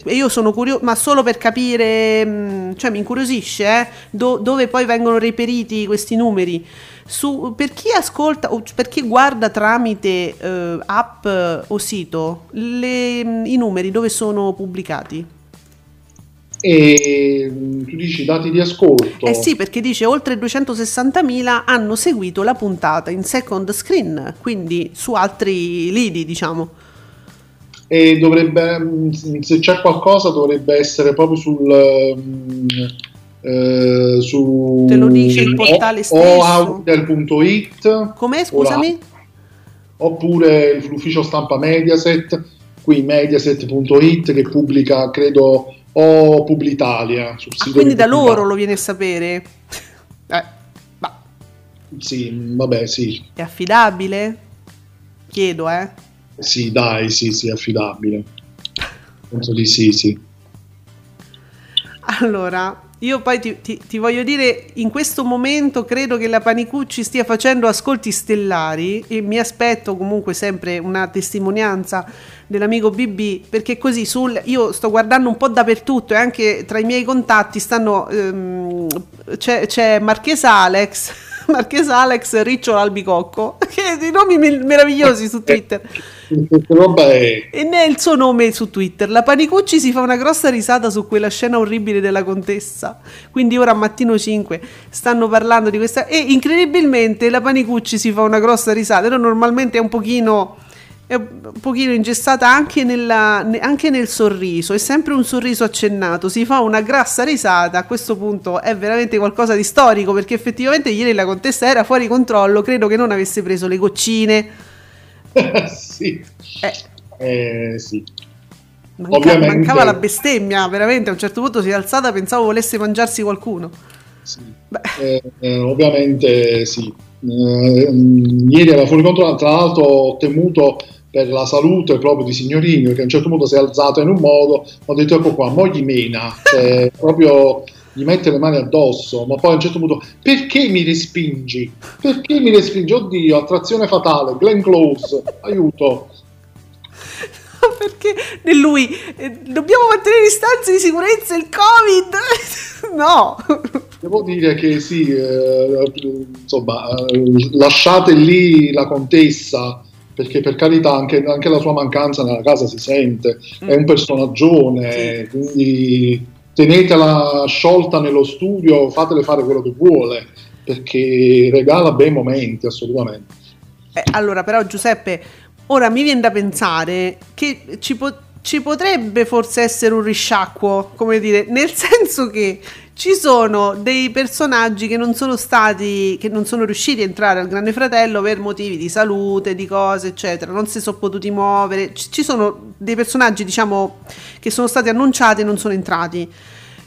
io sono curioso, ma solo per capire, mm, cioè mi incuriosisce eh, do, dove poi vengono reperiti questi numeri. Su, per chi ascolta o per chi guarda tramite eh, app o sito, le, mm, i numeri dove sono pubblicati? E mm, tu dici dati di ascolto? Eh sì, perché dice oltre 260.000 hanno seguito la puntata in second screen, quindi su altri lidi, diciamo. E dovrebbe, mm, se c'è qualcosa, dovrebbe essere proprio sul. Mm, eh, su Te lo dice il portale stesso o auditel.it come scusami? oppure l'ufficio stampa Mediaset qui mediaset.it che pubblica credo o Publitalia sul ah, sito quindi da loro lo viene a sapere? Eh, ma. sì vabbè sì. È affidabile? chiedo eh. Sì dai sì sì affidabile. Penso di sì sì. Allora io poi ti, ti, ti, voglio dire, in questo momento credo che la Panicucci stia facendo ascolti stellari e mi aspetto comunque sempre una testimonianza dell'amico BB perché così sul, io sto guardando un po' dappertutto e anche tra i miei contatti stanno, um, c'è, c'è Marchesa Alex Marchesa Alex Ricciolo Albicocco, che dei nomi meravigliosi su Twitter. E ne è il suo nome su Twitter. La Panicucci si fa una grossa risata su quella scena orribile della contessa. Quindi ora a mattino 5 stanno parlando di questa. E incredibilmente la Panicucci si fa una grossa risata. Però normalmente è un pochino è un pochino ingessata anche, nella, anche, nel sorriso, è sempre un sorriso accennato, si fa una grassa risata, a questo punto è veramente qualcosa di storico perché effettivamente ieri la contessa era fuori controllo, credo che non avesse preso le goccine. sì. Eh. Eh, sì. Manca, mancava la bestemmia, veramente a un certo punto si è alzata, pensavo volesse mangiarsi qualcuno. Sì. Eh, eh, ovviamente sì. Eh, ieri era fuori controllo, tra l'altro ho temuto per la salute proprio di signorino che a un certo punto si è alzato in un modo ho detto ecco qua, mo gli mena cioè, proprio gli mette le mani addosso ma poi a un certo punto perché mi respingi? perché mi respingi? oddio, attrazione fatale Glenn Close, aiuto perché lui eh, dobbiamo mantenere distanze di sicurezza il covid no devo dire che sì eh, insomma eh, lasciate lì la contessa perché per carità anche, anche, la sua mancanza nella casa si sente, mm. è un personaggione, sì. quindi tenetela sciolta nello studio, fatele fare quello che vuole, perché regala bei momenti assolutamente. Eh, allora però Giuseppe, ora mi viene da pensare che ci, po- ci potrebbe forse essere un risciacquo, come dire, nel senso che ci sono dei personaggi che non sono stati, che non sono riusciti a entrare al Grande Fratello per motivi di salute, di cose, eccetera, non si sono potuti muovere. Ci sono dei personaggi, diciamo, che sono stati annunciati e non sono entrati.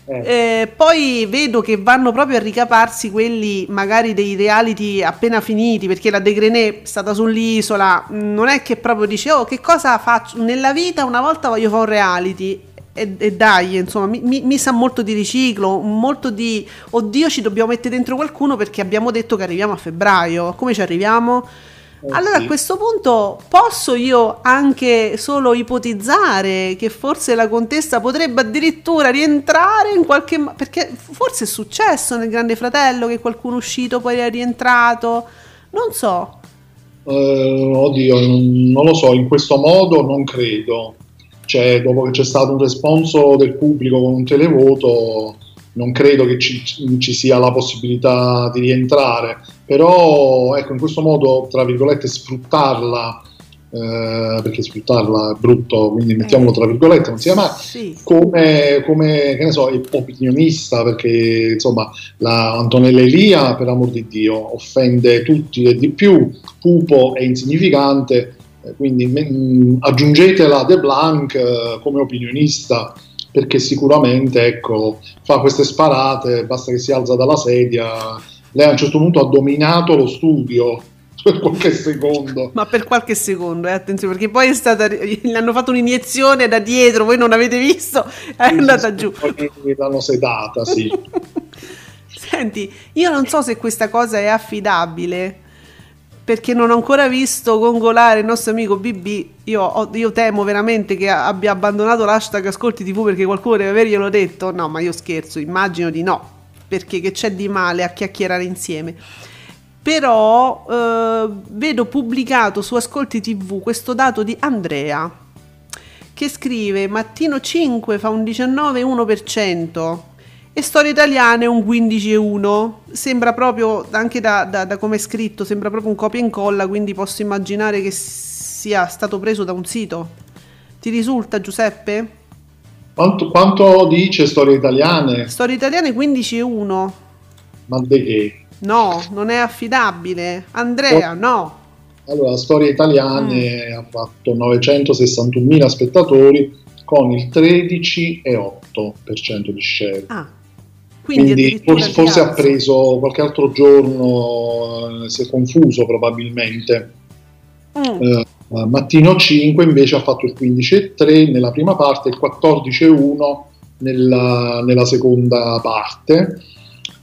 Eh. Eh, poi vedo che vanno proprio a ricaparsi quelli magari dei reality appena finiti perché la De Grenet è stata sull'isola non è che proprio dice oh che cosa faccio nella vita una volta voglio fare un reality e, e dai, insomma, mi, mi, mi, sa molto di riciclo, molto di oddio, ci dobbiamo mettere dentro qualcuno perché abbiamo detto che arriviamo a febbraio. Come ci arriviamo? Eh, allora sì. a questo punto posso io anche solo ipotizzare che forse la contessa potrebbe addirittura rientrare in qualche modo, perché forse è successo nel Grande Fratello che qualcuno uscito poi è rientrato, non so. Uh, oddio, non, non lo so, in questo modo non credo cioè, dopo che c'è stato un responso del pubblico con un televoto, non credo che ci, ci, sia la possibilità di rientrare, però ecco, in questo modo, tra virgolette, sfruttarla, eh, perché sfruttarla è brutto, quindi mettiamolo tra virgolette, non sia mai, sì. come, come, che ne so, opinionista, perché insomma la Antonella Elia, per amor di Dio, offende tutti e di più, pupo e insignificante, quindi mh, aggiungetela De Blanc eh, come opinionista perché sicuramente ecco, fa queste sparate, basta che si alza dalla sedia, lei a un certo punto ha dominato lo studio per qualche secondo. Ma per qualche secondo, eh, attenzione, perché poi è stata, gli hanno fatto un'iniezione da dietro, voi non avete visto, è sì, andata giù. L'hanno sedata, sì. Senti, io non so se questa cosa è affidabile, perché non ho ancora visto gongolare il nostro amico BB. Io, io, temo veramente che abbia abbandonato l'hashtag Ascolti TV perché qualcuno deve averglielo detto. No, ma io scherzo, immagino di no, perché che c'è di male a chiacchierare insieme però eh, vedo pubblicato su Ascolti TV questo dato di Andrea che scrive Mattino 5 fa un 19,1% e Storie Italiane un 15,1%. Sembra proprio, anche da, da, da come è scritto, sembra proprio un copia e incolla, quindi posso immaginare che sia stato preso da un sito. Ti risulta Giuseppe? Quanto, quanto dice Storie Italiane? Storie Italiane 15,1%. Ma di che? No, non è affidabile. Andrea, oh. no. Allora, Storie Italiane mm. ha fatto 961.000 spettatori con il 13,8% di share. Ah, quindi, quindi forse, forse ha preso qualche altro giorno, eh, si è confuso probabilmente. Mm. Eh, Mattino 5 invece ha fatto il 15,3 nella prima parte il 14,1 nella, nella seconda parte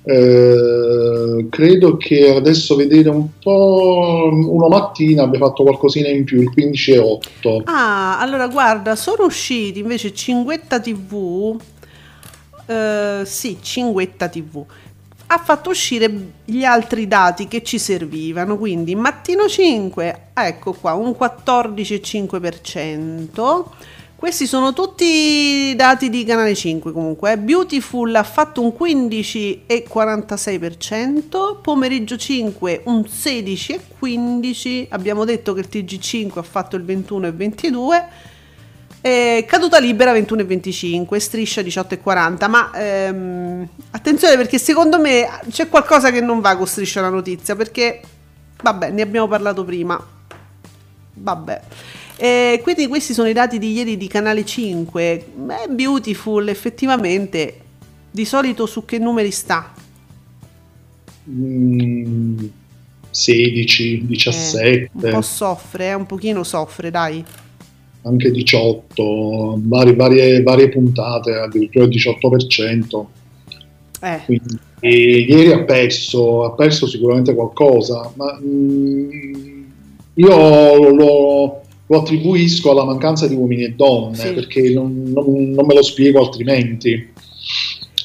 eh, credo che adesso vedere un po' una mattina abbia fatto qualcosina in più, il 15 e 8. Ah, allora guarda, sono usciti invece Cinguetta TV. Eh, sì, Cinguetta TV ha fatto uscire gli altri dati che ci servivano, quindi mattino 5, ecco qua, un 14,5%. Questi sono tutti dati di Canale 5 comunque. Eh. Beautiful ha fatto un 15,46%, pomeriggio 5 un 16,15%, abbiamo detto che il TG5 ha fatto il 21,22%. Eh, caduta libera 21,25, striscia 18,40. Ma ehm, attenzione perché secondo me c'è qualcosa che non va con striscia la notizia. Perché, vabbè, ne abbiamo parlato prima. Vabbè. Eh, quindi questi sono i dati di ieri di Canale 5. È beautiful, effettivamente. Di solito su che numeri sta? Mm, 16, 17. Eh, un po' soffre, eh, un pochino soffre, dai. Anche 18, varie, varie, varie puntate, addirittura il 18%. Eh. Quindi, ieri ha perso, ha perso sicuramente qualcosa, ma mm, io lo, lo attribuisco alla mancanza di uomini e donne, sì. perché non, non, non, me lo spiego altrimenti.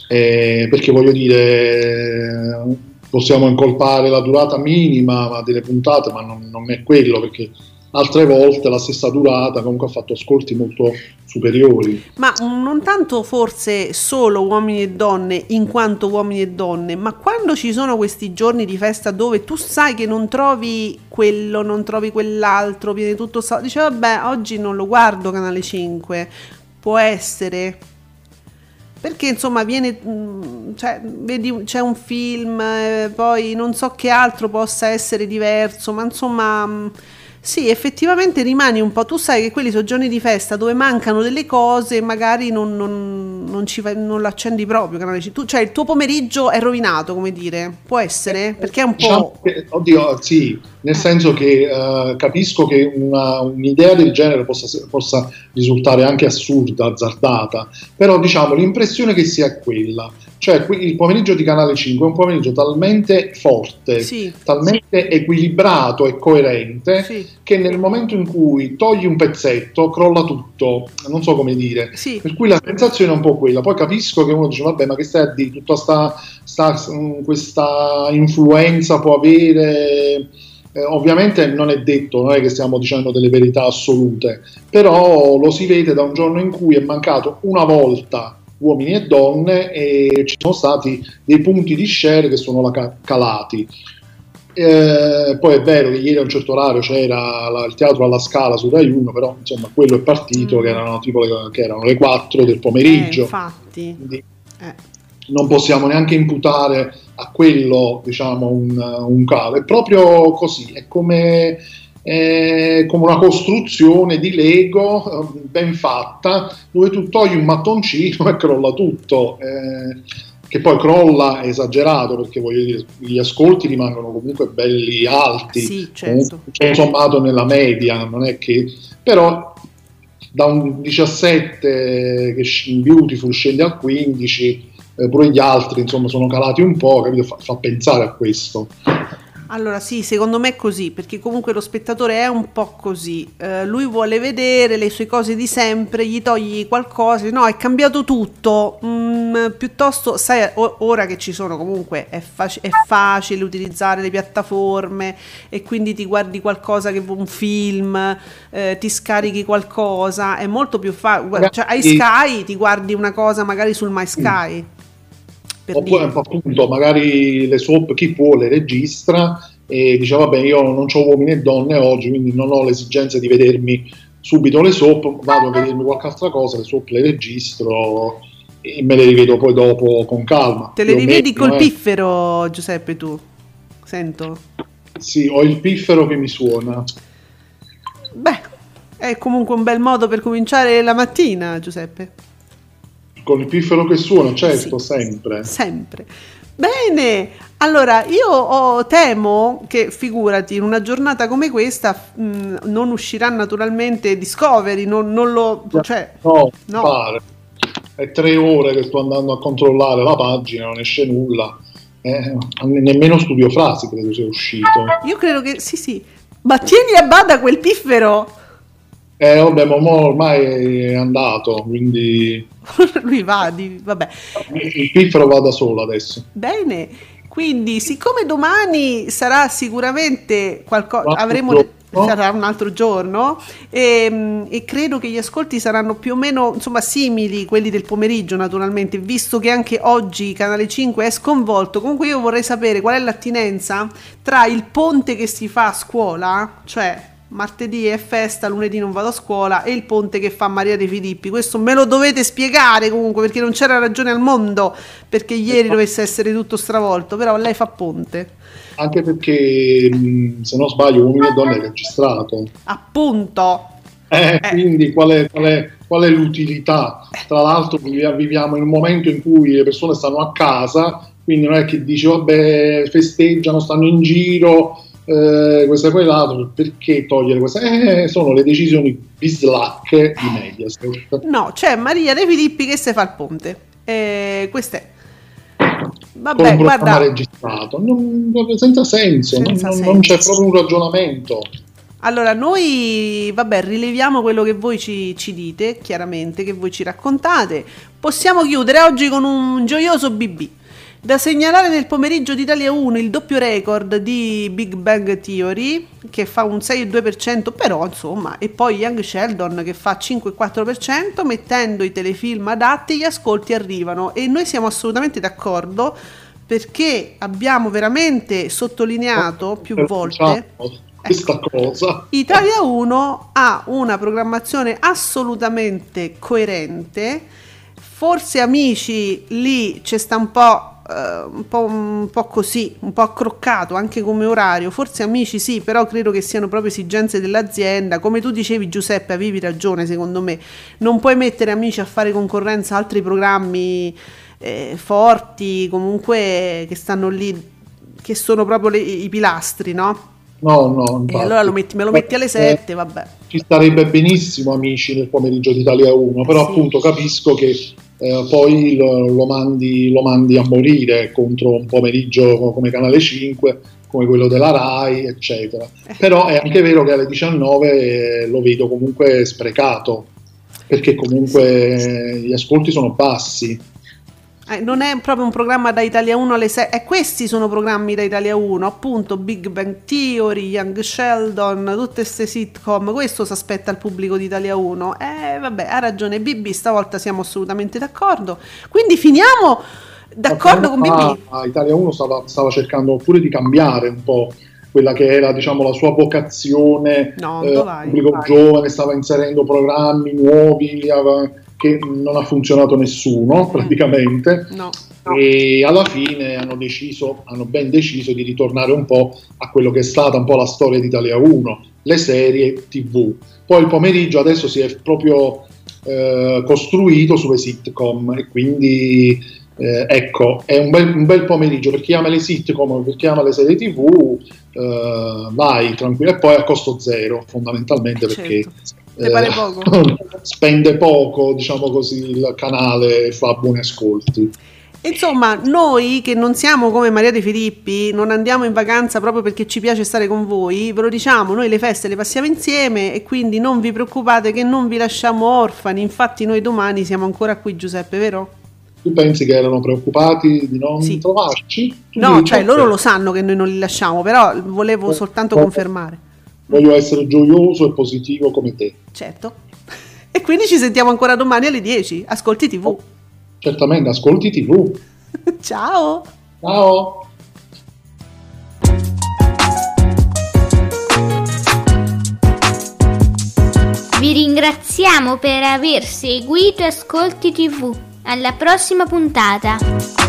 Eh, perché voglio dire, possiamo incolpare la durata minima delle puntate, ma non, non è quello, perché altre volte la stessa durata comunque ha fatto ascolti molto superiori. Ma non tanto forse solo uomini e donne in quanto uomini e donne, ma quando ci sono questi giorni di festa dove tu sai che non trovi quello, non trovi quell'altro, viene tutto... Dice vabbè, oggi non lo guardo Canale 5, può essere perché insomma viene mm, cioè, vedi c'è un film eh, poi non so che altro possa essere diverso ma insomma mm, sì, effettivamente rimani un po'. Tu sai che quelli sono giorni di festa dove mancano delle cose magari non, non, non, ci vai, non l'accendi proprio. Tu, cioè il tuo pomeriggio è rovinato, come dire. Può essere? Perché è un diciamo po'. Che, oddio, sì, nel senso che uh, capisco che una, un'idea del genere possa, possa risultare anche assurda, azzardata, però diciamo l'impressione che sia quella cioè il pomeriggio di Canale 5 è un pomeriggio talmente forte, sì. talmente equilibrato e coerente sì. che nel momento in cui togli un pezzetto crolla tutto, non so come dire. Sì. Per cui la sensazione è un po' quella. Poi capisco che uno dice vabbè ma che stai a dire, tutta sta, sta, questa influenza può avere... Eh, ovviamente non è detto, non è che stiamo dicendo delle verità assolute, però lo si vede da un giorno in cui è mancato una volta uomini e donne e ci sono stati dei punti di share che sono calati. Eh, poi è vero che ieri a un certo orario c'era la, il teatro alla scala su Rai 1, però insomma quello è partito mm. che, erano, tipo le, che erano le 4 del pomeriggio. Eh, infatti. Quindi, eh. Non possiamo neanche imputare a quello diciamo un, un calo, è proprio così, è come è come una costruzione di Lego eh, ben fatta dove tu togli un mattoncino e crolla tutto. Eh, che poi crolla esagerato perché voglio dire, gli ascolti rimangono comunque belli alti, sì, certo. sommato nella media, non è che però da un 17 che in Beautiful scende al 15, eh, pure gli altri insomma sono calati un po', capito? Fa, fa pensare a questo. Allora sì, secondo me è così, perché comunque lo spettatore è un po' così, uh, lui vuole vedere le sue cose di sempre, gli togli qualcosa, no, è cambiato tutto, mm, piuttosto, sai, o- ora che ci sono comunque è, fac- è, facile utilizzare le piattaforme e quindi ti guardi qualcosa che un film, eh, ti scarichi qualcosa, è molto più facile, cioè hai Sky, ti guardi una cosa magari sul My Sky. Mm Oppure appunto magari le soap chi può le registra e dice vabbè io non ho uomini e donne oggi quindi non ho l'esigenza di vedermi subito le soap, vado a vedermi qualche altra cosa, le soap le registro e me le rivedo poi dopo con calma. Te le rivedi col eh. piffero Giuseppe tu? Sento. Sì, ho il piffero che mi suona. Beh, è comunque un bel modo per cominciare la mattina Giuseppe. Con il piffero che suona, certo, sì, sempre. Sempre. Bene, allora io ho, temo che, figurati, in una giornata come questa mh, mm, non uscirà naturalmente Discovery, non, non lo... Cioè, no, no. Pare. È tre ore che sto andando a controllare la pagina, non esce nulla. Eh, nemmeno Studio Frasi credo sia uscito. Io credo che sì, sì. Ma tieni a bada quel piffero! Eh, vabbè, ma ormai è andato, quindi... Lui va, di... vabbè. Il piffero va da solo adesso. Bene, quindi siccome domani sarà sicuramente qualcosa... Avremo... Giorno. Sarà un altro giorno e, ehm, e, credo che gli ascolti saranno più o meno insomma simili quelli del pomeriggio naturalmente visto che anche oggi Canale 5 è sconvolto comunque io vorrei sapere qual è l'attinenza tra il ponte che si fa a scuola cioè martedì è festa, lunedì non vado a scuola e il ponte che fa Maria De Filippi. Questo me lo dovete spiegare comunque perché non c'era ragione al mondo perché ieri dovesse essere tutto stravolto, però lei fa ponte. Anche perché se non sbaglio uomini e donne è registrato. Appunto. Eh, eh. Quindi qual è, qual, è, qual è, l'utilità? Tra l'altro viviamo in un momento in cui le persone stanno a casa, quindi non è che dici vabbè festeggiano, stanno in giro, eh, questa e quell'altro, perché togliere queste? Eh, sono le decisioni bislacche di Mediaset. No, c'è Maria De Filippi che se fa il ponte. Eh, questo è. Vabbè, Con guarda. registrato, non, senza senso, senza non, senso. non c'è proprio un ragionamento. Allora, noi, vabbè, rileviamo quello che voi ci, ci, dite, chiaramente, che voi ci raccontate. Possiamo chiudere oggi con un gioioso BB. Da segnalare nel pomeriggio d'Italia 1 il doppio record di Big Bang Theory che fa un 6,2%, però insomma, e poi Young Sheldon che fa 5,4%, mettendo i telefilm adatti gli ascolti arrivano e noi siamo assolutamente d'accordo perché abbiamo veramente sottolineato più volte questa ecco, cosa. Italia 1 ha una programmazione assolutamente coerente. Forse amici lì c'è sta un po' Uh, un, po', un, po', così, un po' accroccato anche come orario. Forse amici sì, però credo che siano proprio esigenze dell'azienda. Come tu dicevi, Giuseppe, avevi ragione, secondo me. Non puoi mettere amici a fare concorrenza a altri programmi eh, forti, comunque che stanno lì, che sono proprio le, i pilastri, no? No, no. E allora metti, me lo metti alle 7, eh, vabbè. Ci starebbe benissimo, amici, nel pomeriggio d'Italia 1, però sì. appunto capisco che eh, poi lo, lo, mandi, lo, mandi, a morire contro un pomeriggio come Canale 5, come quello della RAI, eccetera. Però è anche vero che alle 19 eh, lo vedo comunque sprecato, perché comunque gli ascolti sono bassi. Eh, non è proprio un programma da Italia 1 alle 6, eh, questi sono programmi da Italia 1, appunto Big Bang Theory, Young Sheldon, tutte queste sitcom, questo si aspetta il pubblico di Italia 1. Eh vabbè, ha ragione BB, stavolta siamo assolutamente d'accordo. Quindi finiamo d'accordo con BB. Ah, Italia 1 stava, stava, cercando pure di cambiare un po' quella che era diciamo la sua vocazione no, eh, pubblico vai. giovane, stava inserendo programmi nuovi, aveva che non ha funzionato nessuno mm. praticamente no, no. e alla fine hanno deciso, hanno ben deciso di ritornare un po' a quello che è stata un po' la storia di Italia 1, le serie tv. Poi il pomeriggio adesso si è proprio eh, costruito sulle sitcom e quindi eh, ecco, è un bel, un bel, pomeriggio per chi ama le sitcom, per chi ama le serie tv, eh, vai tranquillo e poi a costo zero fondamentalmente certo. perché eh, poco. spende poco, diciamo così, il canale fa buoni ascolti. Insomma, noi che non siamo come Maria De Filippi, non andiamo in vacanza proprio perché ci piace stare con voi, ve lo diciamo, noi le feste le passiamo insieme e quindi non vi preoccupate che non vi lasciamo orfani, infatti noi domani siamo ancora qui Giuseppe, vero? Tu pensi che erano preoccupati di non sì. trovarci? No, cioè loro lo sanno che noi non li lasciamo, però volevo soltanto confermare. Voglio essere gioioso e positivo come te. Certo. E quindi ci sentiamo ancora domani alle 10. Ascolti TV. Oh, certamente, ascolti TV. Ciao. Ciao. Vi ringraziamo per aver seguito Ascolti TV. Alla prossima puntata!